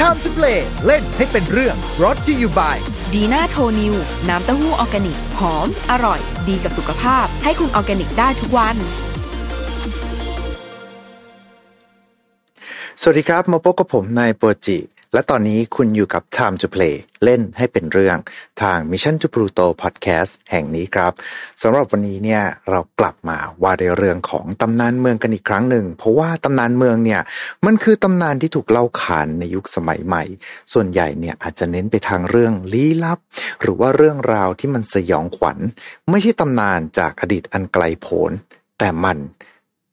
Time to play เล่นให้เป็นเรื่อง brought to you by ดีน่าโทนิวน้ำเต้าหู้ออร์แกนิก หอม อร่อย ดีกับสุขภาพ ให้คุณออร์แกนิกได้ทุกวัน สวัสดีครับ มาพบกับผมนายโปรจิ และตอนนี้คุณอยู่กับ Time to Play เล่นให้เป็นเรื่องทาง Mission to Pluto Podcast แห่งนี้ครับสำหรับวันนี้เนี่ยเรากลับมาว่าในเรื่องของตำนานเมืองกันอีกครั้งหนึ่ง เพราะว่าตำนานเมืองเนี่ยมันคือตำนานที่ถูกเล่าขานในยุคสมัยใหม่ ส่วนใหญ่เนี่ยอาจจะเน้นไปทางเรื่องลี้ลับ หรือว่าเรื่องราวที่มันสยองขวัญ ไม่ใช่ตำนานจากอดีตอันไกลโพ้นแต่มัน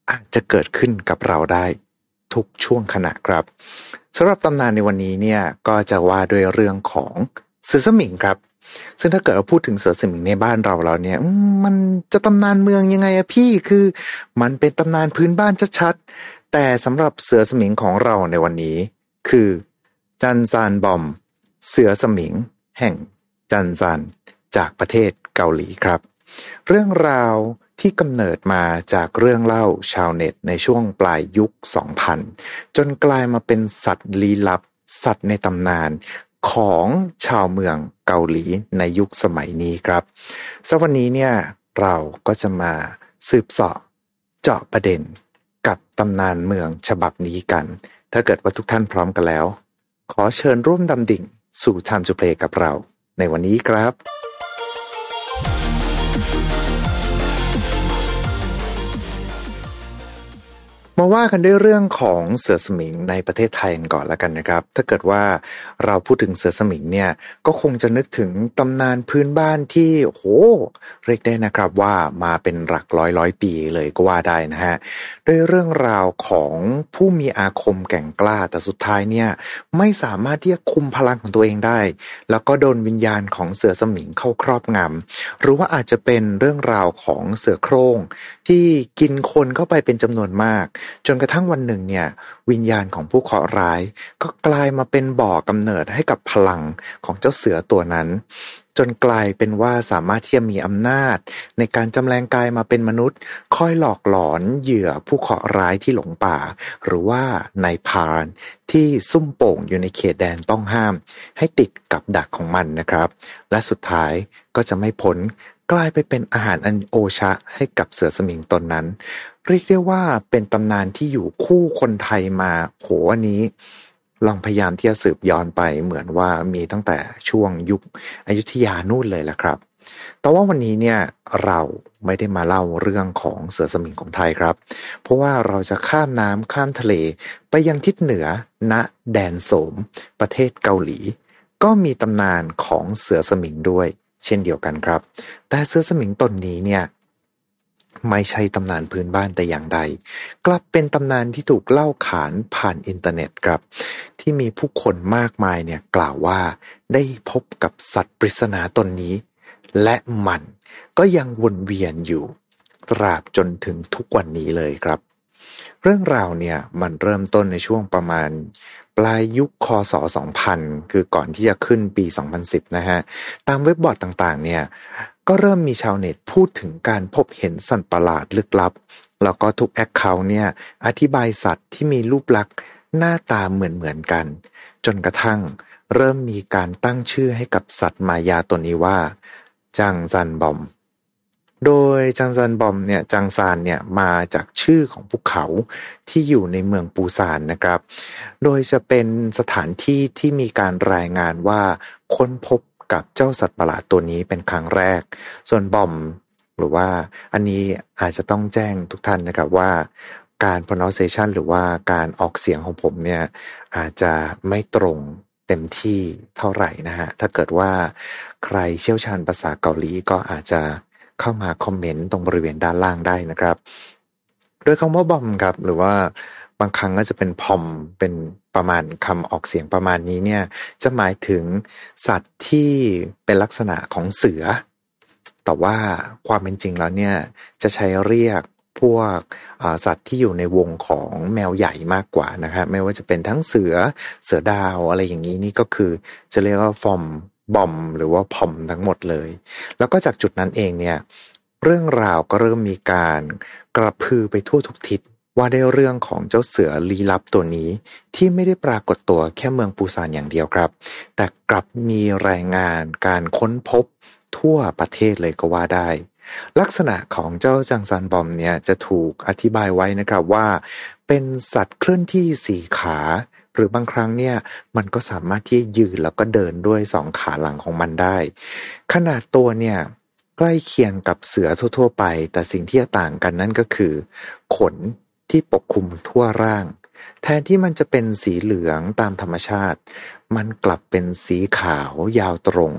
อาจจะเกิดขึ้นกับเราได้ทุกช่วงขณะครับ สำหรับตำนานในวันนี้เนี่ยก็จะว่าด้วยเรื่องของเสือสมิงครับ ซึ่งถ้าเกิดเราพูดถึงเสือสมิงในบ้านเราแล้วเนี่ยมมันจะตำนานเมืองยังไงอะพี่คือ มันเป็นตำนานพื้นบ้านชัดๆแต่สำหรับเสือสมิงของเราในวันนี้ คือ จันซานบอม เสือสมิง แห่งจันซานจากประเทศเกาหลีครับ เรื่องราว ที่กำเนิดมาจากเรื่องเล่าชาวเน็ตในช่วงปลายยุค 2000 จนกลายมาเป็นสัตว์ลี้ลับ สัตว์ในตำนานของชาวเมืองเกาหลีในยุคสมัยนี้ครับสวันนี้เนี่ยเราก็จะมาสืบเสาะเจาะประเด็นกับตำนานเมืองฉบับนี้กัน ถ้าเกิดว่าทุกท่านพร้อมกันแล้ว ขอเชิญร่วมดำดิ่งสู่ Time to Play กับเราในวันนี้ครับ มาว่ากันด้วยเรื่องของเสือสมิงในประเทศไทยกันก่อนแล้วกันนะครับ ถ้าเกิดว่าเราพูดถึงเสือสมิงเนี่ยก็คงจะนึกถึงตำนานพื้นบ้านที่โหเรียกได้นะครับว่ามาเป็นหลักร้อยร้อยปีเลยก็ว่าได้นะฮะด้วยเรื่องราวของผู้มีอาคมแก่งกล้าแต่สุดท้ายเนี่ยไม่สามารถที่จะคุมพลังของตัวเองได้ แล้วก็โดนวิญญาณของเสือสมิงเข้าครอบงำหรือว่าอาจจะเป็นเรื่องราวของเสือโคร่งที่กินคนเข้าไปเป็นจำนวนมากจนกระทั่งวันหนึ่งเนี่ย วิญญาณของผู้เคราะห์ร้าย ก็กลายมาเป็นบ่อกำเนิดให้กับพลังของเจ้าเสือตัวนั้น จนกลายเป็นว่าสามารถที่จะมีอำนาจ ในการจำแรงกายมาเป็นมนุษย์คอยหลอกหลอนเหยื่อผู้เคราะห์ร้ายที่หลงป่า หรือว่านายพรานที่ซุ่มโป่งอยู่ในเขตแดนต้องห้าม ให้ติดกับดักของมันนะครับ และสุดท้ายก็จะไม่พ้นกลายไปเป็นอาหารอันโอชะให้กับเสือสมิงตนนั้น เรียกได้ว่าเป็นตำนานที่อยู่คู่คนไทยมาโหอันนี้ ลองพยายามที่จะสืบย้อนไปเหมือนว่ามีตั้งแต่ช่วงยุคอยุธยานู่นเลยแหละครับ แต่ว่าวันนี้เนี่ยเราไม่ได้มาเล่าเรื่องของเสือสมิงของไทยครับ เพราะว่าเราจะข้ามน้ำข้ามทะเลไปยังทิศเหนือณแดนโสม ประเทศเกาหลี ก็มีตำนานของเสือสมิงด้วย เช่นเดียวกันครับ แต่เสือสมิงตนนี้เนี่ย ไม่ใช่ตำนานพื้นบ้านแต่อย่างใด กลับเป็นตำนานที่ถูกเล่าขานผ่านอินเทอร์เน็ตครับ ที่มีผู้คนมากมายเนี่ยกล่าวว่าได้พบกับสัตว์ปริศนาตนนี้ และมันก็ยังวนเวียนอยู่ ตราบจนถึงทุกวันนี้เลยครับ เรื่องราวเนี่ยมันเริ่มต้นในช่วงประมาณปลายยุคคศ 2000 คือก่อนที่จะขึ้นปี 2010 นะฮะ ตามเว็บบอร์ดต่างๆ เนี่ย ก็เริ่มมีชาวเน็ตพูดถึงการพบเห็นสัตว์ประหลาดลึกลับ แล้วก็ทุกแอคเคาท์เนี่ย อธิบายสัตว์ที่มีรูปลักษณ์หน้าตาเหมือนๆกัน จนกระทั่งเริ่มมีการตั้งชื่อให้กับสัตว์มายาตัวนี้ว่า จังซันบอม โดยจังซานบอมเนี่ยจังซานเนี่ยมาจากชื่อของภูเขาที่อยู่ในเมืองปูซานนะครับ โดยจะเป็นสถานที่ที่มีการรายงานว่าค้นพบ กับเจ้าสัตว์ประหลาดตัวนี้เป็นครั้งแรก ส่วนบอมหรือว่าอันนี้อาจจะต้องแจ้งทุกท่านนะครับว่าการ pronunciation หรือว่าการออกเสียงของผมเนี่ยอาจจะไม่ตรงเต็มที่เท่าไหร่นะฮะ ถ้าเกิดว่าใครเชี่ยวชาญภาษาเกาหลีก็อาจจะเข้ามาคอมเมนต์ตรงบริเวณด้านล่างได้นะครับ โดยคำว่าบอมครับหรือว่า บางครั้งก็จะเป็นพอมเป็นประมาณคำออกเสียงประมาณนี้เนี่ย จะหมายถึงสัตว์ที่เป็นลักษณะของเสือ แต่ว่าความเป็นจริงแล้วเนี่ยจะใช้เรียกพวกสัตว์ที่อยู่ในวงของแมวใหญ่มากกว่านะครับไม่ว่าจะเป็นทั้งเสือเสือดาวอะไรอย่างนี้นี่ก็คือจะเรียกว่าฟอมบอมหรือว่าพอมทั้งหมดเลย แล้วก็จากจุดนั้นเองเนี่ยเรื่องราวก็เริ่มมีการกระพือไปทั่วทุกทิศ ว่าได้เรื่องของเจ้าเสือลี้ลับตัวนี้ที่ไม่ได้ปรากฏตัวแค่เมืองปูซานอย่างเดียวครับ แต่กลับมีรายงานการค้นพบทั่วประเทศเลยก็ว่าได้ ลักษณะของเจ้าจังซันบอมเนี่ยจะถูกอธิบายไว้นะครับว่า เป็นสัตว์เคลื่อนที่สี่ขา หรือบางครั้งเนี่ยมันก็สามารถที่ยืนแล้วก็เดินด้วยสองขาหลังของมันได้ ขนาดตัวเนี่ยใกล้เคียงกับเสือทั่ว ๆ ไป แต่สิ่งที่ต่างกันนั่นก็คือ ขน ที่ปกคลุมทั่วร่าง แทนที่มันจะเป็นสีเหลืองตามธรรมชาติ มันกลับเป็นสีขาวยาวตรง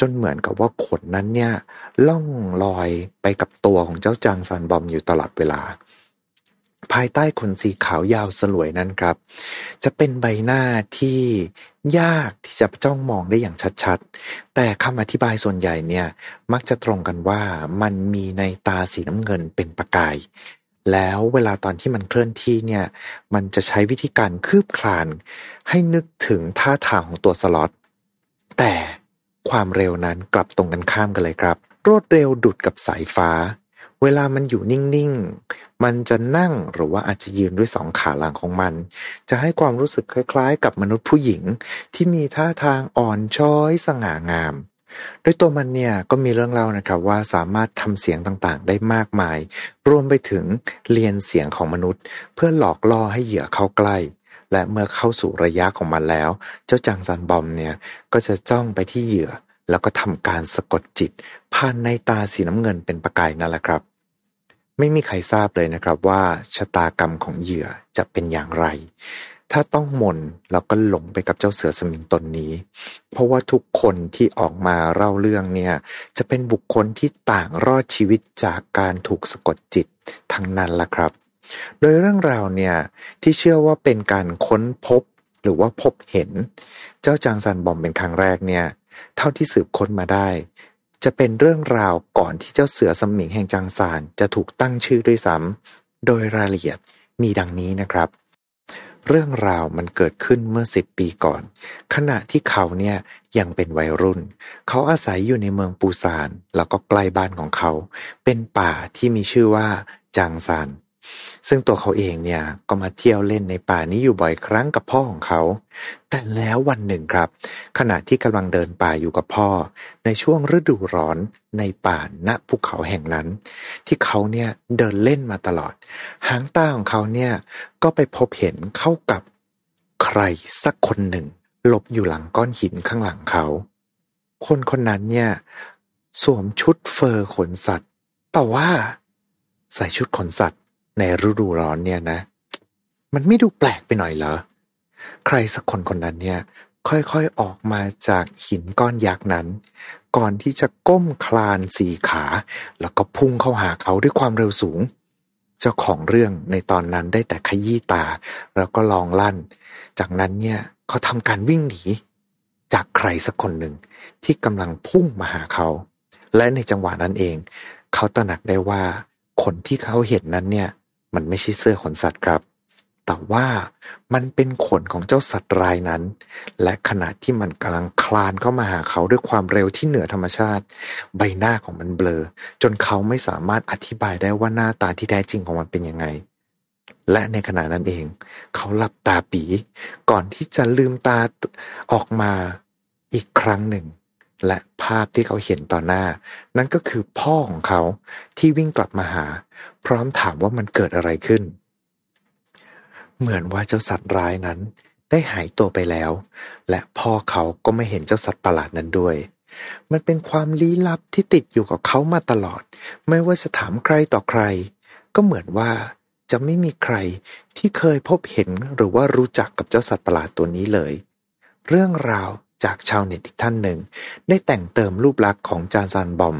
จนเหมือนกับว่าขนนั้นเนี่ย ล่องลอยไปกับตัวของเจ้าจางซันบอมอยู่ตลอดเวลา ภายใต้ขนสีขาวยาวสลวยนั้นครับ จะเป็นใบหน้าที่ยากที่จะจ้องมองได้อย่างชัดๆ แต่คำอธิบายส่วนใหญ่เนี่ย มักจะตรงกันว่ามันมีในตาสีน้ำเงินเป็นประกาย แล้วเวลาตอนที่มันเคลื่อนที่เนี่ย มันจะใช้วิธีการคืบคลาน ให้นึกถึงท่าทางของตัวสล็อต แต่ความเร็วนั้นกลับตรงกันข้ามกันเลยครับ รวดเร็วดุดกับสายฟ้า เวลามันอยู่นิ่ง ๆ มันจะนั่งหรือว่าอาจจะยืนด้วยสองขาหลังของมัน จะให้ความรู้สึกคล้าย ๆ กับมนุษย์ผู้หญิงที่มีท่าทางอ่อนช้อยสง่างาม โดยตัวมันเนี่ยก็มีเรื่องเล่านะครับว่าสามารถทำเสียงต่างๆ ได้มากมาย รวมไปถึงเรียนเสียงของมนุษย์ เพื่อหลอกล่อให้เหยื่อเข้าใกล้ และเมื่อเข้าสู่ระยะของมันแล้ว เจ้าจางซันบอมเนี่ยก็จะจ้องไปที่เหยื่อ แล้วก็ทำการสะกดจิตผ่านในตาสีน้ำเงินเป็นประกายนั่นแหละครับ ไม่มีใครทราบเลยนะครับว่าชะตากรรมของเหยื่อจะเป็นอย่างไร ถ้าต้องมนเราก็หลงไปกับเจ้าเสือสมิงตนนี้ เพราะว่าทุกคนที่ออกมาเล่าเรื่องเนี่ย จะเป็นบุคคลที่ต่างรอดชีวิตจากการถูกสะกดจิตทั้งนั้นล่ะครับ โดยเรื่องราวเนี่ยที่เชื่อว่าเป็นการค้นพบหรือว่าพบเห็น เจ้าจางซันบอมเป็นครั้งแรกเนี่ย เท่าที่สืบค้นมาได้ จะเป็นเรื่องราวก่อนที่เจ้าเสือสมิงแห่งจางซานจะถูกตั้งชื่อด้วยซ้ำโดยรายละเอียดมีดังนี้นะครับ เรื่องราวมันเกิดขึ้นเมื่อสิบปีก่อน ขณะที่เขาเนี่ยยังเป็นวัยรุ่น เขาอาศัยอยู่ในเมืองปูซาน แล้วก็ใกล้บ้านของเขา เป็นป่าที่มีชื่อว่าจางซาน ซึ่งตัวเขาเองเนี่ยก็มาเที่ยวเล่นในป่านี้อยู่บ่อยครั้งกับพ่อของเขา แต่แล้ววันหนึ่งครับ ขณะที่กำลังเดินป่าอยู่กับพ่อ ในช่วงฤดูร้อนในป่าณภูเขาแห่งนั้น ที่เขาเนี่ยเดินเล่นมาตลอด หางตาของเขาเนี่ยก็ไปพบเห็นเข้ากับใครสักคนหนึ่งหลบอยู่หลังก้อนหินข้างหลังเขา คนคนนั้นเนี่ยสวมชุดเฟอร์ขนสัตว์ แต่ว่าใส่ชุดขนสัตว์ ในฤดูร้อนเนี่ยนะ มันไม่ดูแปลกไปหน่อยเหรอ ใครสักคนคนนั้นเนี่ย ค่อยๆออกมาจากหินก้อนยักษ์นั้น ก่อนที่จะก้มคลานสี่ขา แล้วก็พุ่งเข้าหาเขาด้วยความเร็วสูง เจ้าของเรื่องในตอนนั้นได้แต่ขยี้ตา แล้วก็ลองลั่น จากนั้นเนี่ยเขาทำการวิ่งหนีจากใครสักคนหนึ่งที่กำลังพุ่งมาหาเขา และในจังหวะนั้นเอง เขาตระหนักได้ว่าขนที่เขาเห็นนั้นเนี่ย มันไม่ใช่เสื้อขนสัตว์ครับ แต่ว่ามันเป็นขนของเจ้าสัตว์รายนั้น และขณะที่มันกำลังคลานเข้ามาหาเขาด้วยความเร็วที่เหนือธรรมชาติ ใบหน้าของมันเบลอ จนเขาไม่สามารถอธิบายได้ว่าหน้าตาที่แท้จริงของมันเป็นยังไง และในขณะนั้นเอง เขาหลับตาปี ก่อนที่จะลืมตาออกมาอีกครั้งหนึ่งและภาพที่เขาเห็นต่อหน้า นั่นก็คือพ่อของเขาที่วิ่งกลับมาหา พร้อมถามว่ามันเกิดอะไรขึ้น เหมือนว่าเจ้าสัตว์ร้ายนั้น ได้หายตัวไปแล้ว และพ่อเขาก็ไม่เห็นเจ้าสัตว์ประหลาดนั้นด้วย มันเป็นความลี้ลับที่ติดอยู่กับเขามาตลอด ไม่ว่าจะถามใครต่อใคร ก็เหมือนว่าจะไม่มีใครที่เคยพบเห็นหรือว่ารู้จักกับเจ้าสัตว์ประหลาดตัวนี้เลย เรื่องราวจากชาวเน็ตอีกท่านหนึ่ง ได้แต่งเติมรูปลักษณ์ของจานซานบอม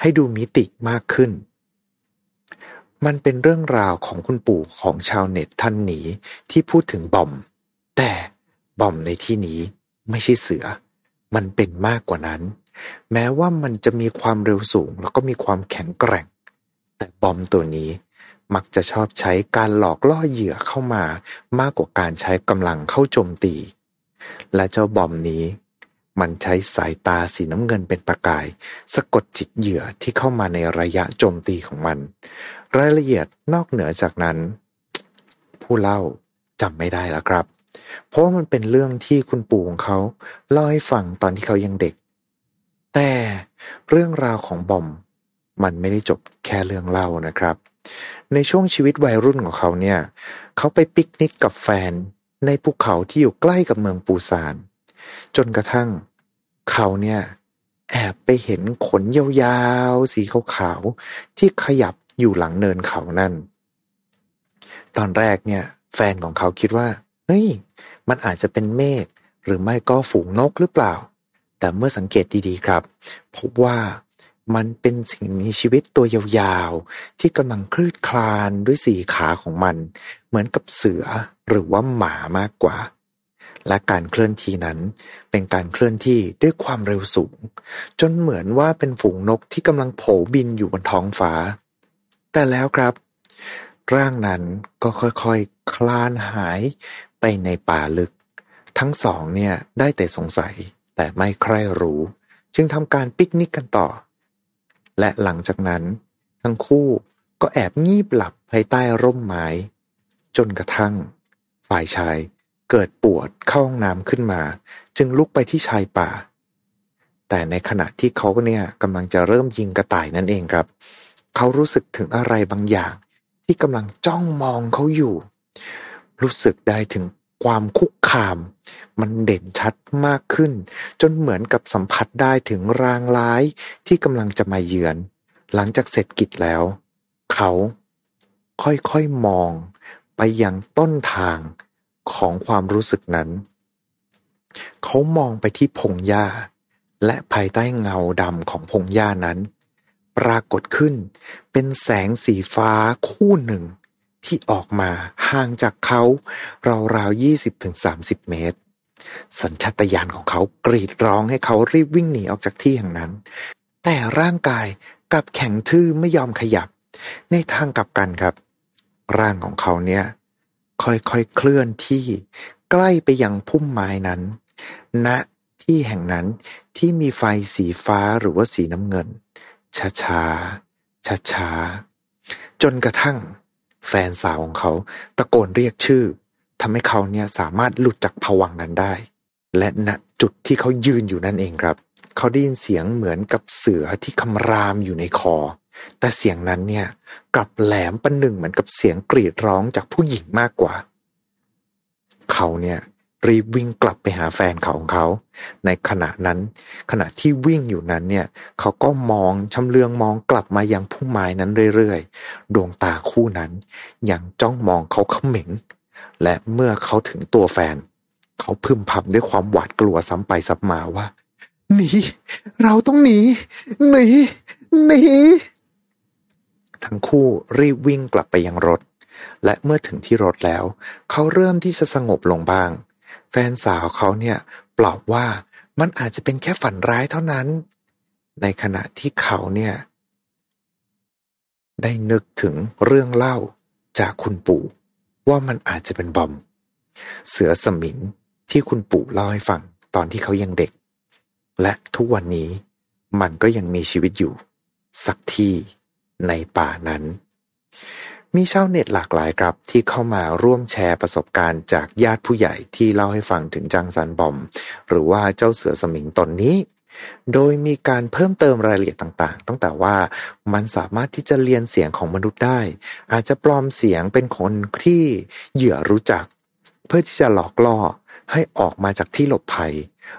ให้ดูมิติมากขึ้น มันเป็นเรื่องราวของคุณปู่ของชาวเน็ตท่านนี้ที่พูดถึงบอม แต่บอมในที่นี้ไม่ใช่เสือ มันเป็นมากกว่านั้น แม้ว่ามันจะมีความเร็วสูงแล้วก็มีความแข็งแกร่ง แต่บอมตัวนี้มักจะชอบใช้การหลอกล่อเหยื่อเข้ามามากกว่าการใช้กำลังเข้าโจมตี และเจ้าบอมนี้ มันใช้สายตาสีน้ำเงินเป็นประกาย สะกดจิตเหยื่อที่เข้ามาในระยะโจมตีของมัน รายละเอียดนอกเหนือจากนั้น ผู้เล่าจำไม่ได้แล้วครับ เพราะว่ามันเป็นเรื่องที่คุณปู่ของเขาเล่าให้ฟังตอนที่เขายังเด็ก แต่เรื่องราวของบอมมันไม่ได้จบแค่เรื่องเล่านะครับ ในช่วงชีวิตวัยรุ่นของเขาเนี่ย เขาไปปิกนิกกับแฟนในภูเขาที่อยู่ใกล้กับเมืองปูซาน จนกระทั่งเขาเนี่ยแอบไปเห็นขนยาวๆ สีขาวๆ ที่ขยับ อยู่หลังเนินเขานั่น ตอนแรกเนี่ย แฟนของเขาคิดว่า เฮ้ย มันอาจจะเป็นเมฆหรือไม่ก็ฝูงนกหรือเปล่า แต่เมื่อสังเกตดีๆครับ พบว่ามันเป็นสิ่งมีชีวิตตัวยาวๆ ที่กำลังคลืดคลานด้วยสี่ขาของมัน เหมือนกับเสือหรือว่าหมามากกว่า และการเคลื่อนที่นั้น เป็นการเคลื่อนที่ด้วยความเร็วสูง จนเหมือนว่าเป็นฝูงนกที่กำลังโผบินอยู่บนท้องฟ้า แต่แล้วครับ ร่างนั้นก็ค่อยๆคคลานหายไปในป่าลึก ทั้งสองเนี่ยได้แต่สงสัยแต่ไม่ใคร่รู้ จึงทำการปิกนิกกันต่อ และหลังจากนั้น ทั้งคู่ก็แอบงีบหลับภายใต้ร่มไม้ จนกระทั่ง ฝ่ายชายเกิดปวดเข้าห้องน้ำขึ้นมา จึงลุกไปที่ชายป่า แต่ในขณะที่เขาเนี่ยกำลังจะเริ่มยิงกระต่ายนั่นเองครับ เขารู้สึกถึงอะไรบางอย่าง ที่กำลังจ้องมองเขาอยู่ รู้สึกได้ถึงความคุกคาม มันเด่นชัดมากขึ้น จนเหมือนกับสัมผัสได้ถึงรางร้ายที่กำลังจะมาเยือน หลังจากเสร็จกิจแล้ว เขาค่อยๆมองไปยังต้นทางของความรู้สึกนั้น เขามองไปที่พงหญ้า และภายใต้เงาดำของพงหญ้านั้น ปรากฏขึ้น เป็นแสงสีฟ้าคู่หนึ่ง ที่ออกมาห่างจากเขาราวๆยี่สิบถึงสามสิบเมตร สัญชาตญาณของเขากรีดร้องให้เขารีบวิ่งหนีออกจากที่แห่งนั้น แต่ร่างกายกลับแข็งทื่อไม่ยอมขยับ ในทางกลับกันครับ ร่างของเขาเนี่ย ค่อยๆเคลื่อนที่ใกล้ไปยังพุ่มไม้นั้นณที่แห่งนั้นที่มีไฟสีฟ้าหรือว่าสีน้ำเงิน ช้าๆช้าๆจนกระทั่งแฟนสาวของเขาตะโกนเรียกชื่อทำให้เขาเนี่ยสามารถหลุดจากผวังนั้นได้ และณจุดที่เขายืนอยู่นั่นเองครับ เขาได้ยินเสียงเหมือนกับเสือที่คำรามอยู่ในคอ แต่เสียงนั้นเนี่ยกลับแหลมประหนึ่งเหมือนกับเสียงกรีดร้องจากผู้หญิงมากกว่า เขาเนี่ย รีบวิ่งกลับไปหาแฟนเขาของเขา ในขณะนั้น ขณะที่วิ่งอยู่นั้นเนี่ย เขาก็มองชำเลืองมองกลับมายังพุ่มไม้นั้นเรื่อยๆ ดวงตาคู่นั้นยังจ้องมองเขาเขม็ง และเมื่อเขาถึงตัวแฟน เขาพึมพำด้วยความหวาดกลัวซ้ำไปซ้ำมาว่าหนีเราต้องหนีหนีหนีทั้งคู่รีบวิ่งกลับไปยังรถ และเมื่อถึงที่รถแล้ว เขาเริ่มที่จะสงบลงบ้าง แฟนสาวเขาเนี่ยปลอบว่ามันอาจจะเป็นแค่ฝันร้ายเท่านั้น ในขณะที่เขาเนี่ยได้นึกถึงเรื่องเล่าจากคุณปู่ว่ามันอาจจะเป็นบอม เสือสมิงที่คุณปู่เล่าให้ฟังตอนที่เขายังเด็ก และทุกวันนี้มันก็ยังมีชีวิตอยู่ สักที่ในป่านั้น มีชาวเน็ตหลากหลายครับ ที่เข้ามาร่วมแชร์ประสบการณ์จากญาติผู้ใหญ่ที่เล่าให้ฟังถึงจังซันบอม หรือว่าเจ้าเสือสมิงตนนี้ โดยมีการเพิ่มเติมรายละเอียดต่างๆ ตั้งแต่ว่ามันสามารถที่จะเรียนเสียงของมนุษย์ได้ อาจจะปลอมเสียงเป็นคนที่เหยื่อรู้จัก เพื่อที่จะหลอกล่อให้ออกมาจากที่หลบภัย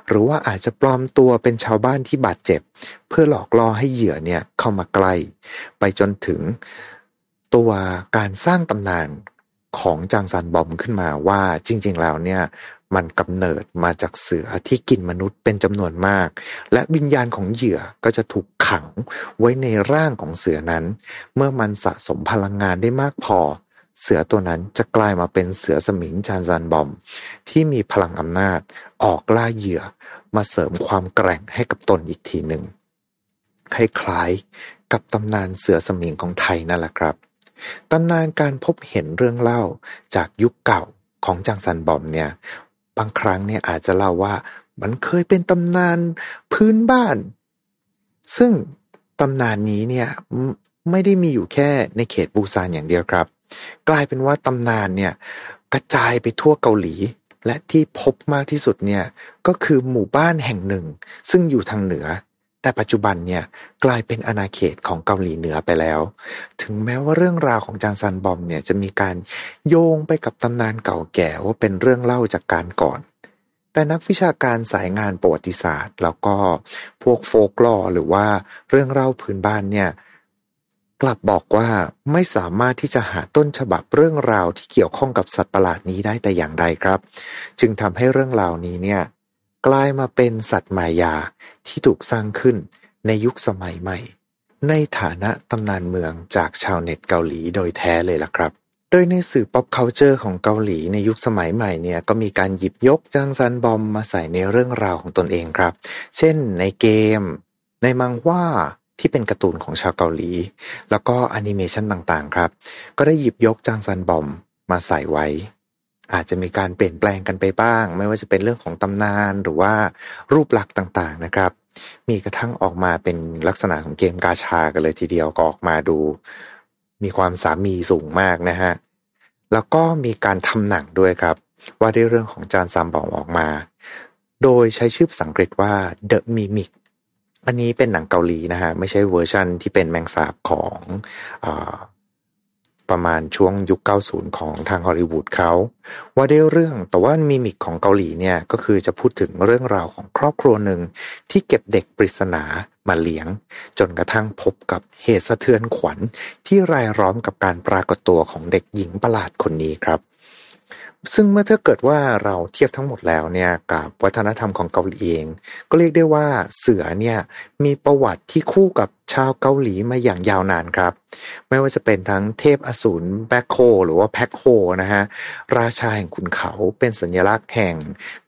หรือว่าอาจจะปลอมตัวเป็นชาวบ้านที่บาดเจ็บ เพื่อหลอกล่อให้เหยื่อเนี่ยเข้ามาใกล้ ไปจนถึง ตัวการสร้างตำนานของจางซันบอมขึ้นมาว่าจริง ๆ แล้วเนี่ยมันกำเนิดมาจากเสือที่กินมนุษย์เป็นจำนวนมาก และวิญญาณของเหยื่อก็จะถูกขังไว้ในร่างของเสือนั้น เมื่อมันสะสมพลังงานได้มากพอ เสือตัวนั้นจะกลายมาเป็นเสือสมิงจานซันบอม ที่มีพลังอำนาจออกล่าเหยื่อ มาเสริมความแกร่งให้กับตนอีกทีหนึ่งคล้ายๆกับตำนานเสือสมิงของไทยนั่นแหละครับ ตำนานการพบเห็นเรื่องเล่าจากยุคเก่าของจางซันบอมเนี่ย บางครั้งเนี่ยอาจจะเล่าว่ามันเคยเป็นตำนานพื้นบ้าน ซึ่งตำนานนี้เนี่ยไม่ได้มีอยู่แค่ในเขตบูซานอย่างเดียวครับ กลายเป็นว่าตำนานเนี่ยกระจายไปทั่วเกาหลี และที่พบมากที่สุดเนี่ยก็คือหมู่บ้านแห่งหนึ่ง ซึ่งอยู่ทางเหนือ แต่ปัจจุบันเนี่ยกลายเป็นอาณาเขตของเกาหลีเหนือไปแล้ว ถึงแม้ว่าเรื่องราวของจางซันบอมเนี่ยจะมีการโยงไปกับตำนานเก่าแก่ว่าเป็นเรื่องเล่าจากการก่อน แต่นักวิชาการสายงานประวัติศาสตร์ แล้วก็พวกโฟกลอหรือว่าเรื่องเล่าพื้นบ้านเนี่ยกลับบอกว่าไม่สามารถที่จะหาต้นฉบับเรื่องราวที่เกี่ยวข้องกับสัตว์ประหลาดนี้ได้แต่อย่างใดครับ จึงทำให้เรื่องราวนี้เนี่ย กลายมาเป็นสัตว์มายาที่ถูกสร้างขึ้นในยุคสมัยใหม่ ในฐานะตำนานเมืองจากชาวเน็ตเกาหลีโดยแท้เลยล่ะครับ โดยในสื่อ pop culture ของเกาหลีในยุคสมัยใหม่เนี่ยก็มีการหยิบยกจางซันบอมมาใส่ในเรื่องราวของตนเองครับ เช่นในเกม ในมังว่าที่เป็นการ์ตูนของชาวเกาหลี แล้วก็แอนิเมชันต่างๆครับ ก็ได้หยิบยกจางซันบอมมาใส่ไว้ อาจจะมีการเปลี่ยนแปลงกันไปบ้าง ไม่ว่าจะเป็นเรื่องของตำนานหรือว่ารูปลักษณ์ต่างๆนะครับ มีกระทั่งออกมาเป็นลักษณะของเกมกาชากันเลยทีเดียวก็ออกมาดู มีความสามีสูงมากนะฮะแล้วก็มีการทำหนังด้วยครับ ว่าด้วยเรื่องของจานซามบอมออกมา โดยใช้ชื่อภาษาอังกฤษว่า The Mimic อันนี้เป็นหนังเกาหลีนะฮะ ไม่ใช่เวอร์ชันที่เป็นแมงสาบของอ ประมาณช่วงยุค 90 ของทางฮอลลีวูดเขาว่าด้วยเรื่องแต่ว่ามีมิกของเกาหลีเนี่ยก็คือจะพูดถึงเรื่องราวของครอบครัวหนึ่งที่เก็บเด็กปริศนามาเลี้ยง จนกระทั่งพบกับเหตุสะเทือนขวัญที่รายล้อมกับการปรากฏตัวของเด็กหญิงประหลาดคนนี้ครับ ซึ่งเมื่อถ้าเกิดว่าเราเทียบทั้งหมดแล้วเนี่ยกับวัฒนธรรมของเกาหลีเอง ก็เรียกได้ว่าเสือเนี่ยมีประวัติที่คู่กับชาวเกาหลีมาอย่างยาวนานครับ ไม่ว่าจะเป็นทั้งเทพอสูรแบคโฮหรือว่าแพ็คโฮนะฮะราชาแห่งขุนเขาเป็นสัญลักษณ์แห่ง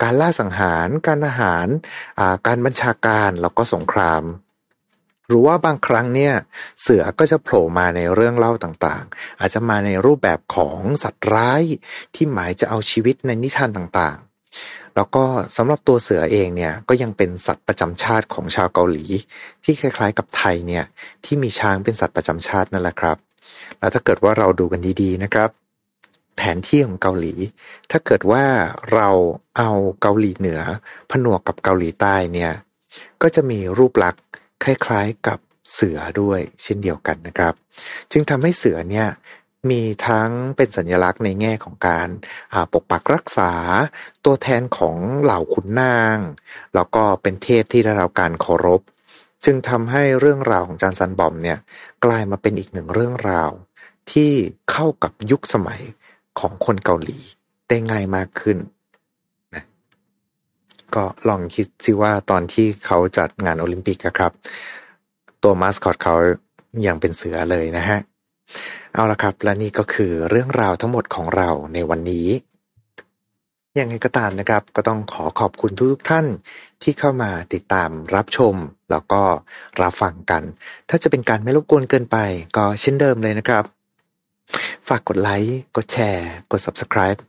การล่าสังหาร การอาหาร การบัญชาการแล้วก็สงคราม หรือว่าบางครั้งเนี่ยเสือก็จะโผล่มาในเรื่องเล่าต่างๆ อาจจะมาในรูปแบบของสัตว์ร้ายที่หมายจะเอาชีวิตในนิทานต่างๆ แล้วก็สำหรับตัวเสือเองเนี่ยก็ยังเป็นสัตว์ประจำชาติของชาวเกาหลี ที่คล้ายๆกับไทยเนี่ยที่มีช้างเป็นสัตว์ประจำชาตินั่นแหละครับ แล้วถ้าเกิดว่าเราดูกันดีๆนะครับ แผนที่ของเกาหลี ถ้าเกิดว่าเราเอาเกาหลีเหนือผนวกกับเกาหลีใต้เนี่ยก็จะมีรูปลักษณ์ คล้ายๆกับเสือด้วยเช่นเดียวกันนะครับ จึงทำให้เสือเนี่ยมีทั้งเป็นสัญลักษณ์ในแง่ของการปกปักรักษา ตัวแทนของเหล่าขุนนาง แล้วก็เป็นเทพที่ได้รับการเคารพ จึงทำให้เรื่องราวของจานซันบอมเนี่ยกลายมาเป็นอีกหนึ่งเรื่องราว ที่เข้ากับยุคสมัยของคนเกาหลีได้ง่ายมากขึ้น ก็ลองคิดซิว่าตอนที่เขาจัดงานโอลิมปิกครับ ตัวมาสคอตเขายังเป็นเสือเลยนะฮะ เอาละครับ และนี่ก็คือเรื่องราวทั้งหมดของเราในวันนี้ยังไงก็ตามนะครับ ก็ต้องขอขอบคุณทุกท่านที่เข้ามาติดตามรับชม แล้วก็รับฟังกัน ถ้าจะเป็นการไม่รบกวนเกินไป ก็เช่นเดิมเลยนะครับ ฝากกดไลค์ กดแชร์ กด subscribe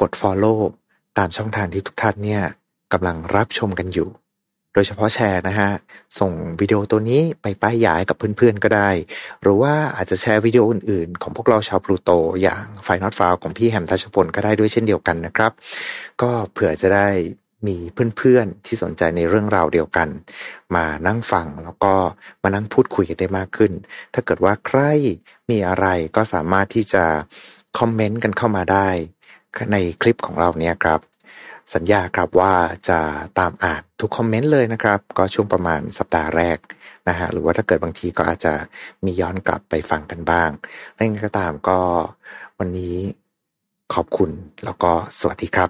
กด follow ตามช่องทางที่ทุกท่านเนี่ย กำลังรับชมกันอยู่ โดยเฉพาะแชร์นะฮะ ส่งวิดีโอตัวนี้ไปป้ายยายกับเพื่อนๆก็ได้ หรือว่าอาจจะแชร์วิดีโออื่นๆ ของพวกเราชาวพลูโต อย่างไฟนอตฟาวของพี่แฮมทัชพลก็ได้ด้วยเช่นเดียวกันนะครับ ก็เผื่อจะได้มีเพื่อนๆที่สนใจในเรื่องราวเดียวกัน มานั่งฟังแล้วก็มานั่งพูดคุยกันได้มากขึ้น ถ้าเกิดว่าใครมีอะไรก็สามารถที่จะคอมเมนต์กันเข้ามาได้ในคลิปของเราเนี่ยครับ สัญญาครับว่าจะตามอ่านทุกคอมเมนต์เลยนะครับ ก็ช่วงประมาณสัปดาห์แรกนะฮะหรือว่าถ้าเกิดบางทีก็อาจจะมีย้อนกลับไปฟังกันบ้างอะไรก็ตามก็วันนี้ขอบคุณแล้วก็สวัสดีครับ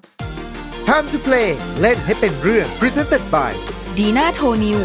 Time to play เล่นให้เป็นเรื่อง Presented by ดีน่าโทนิว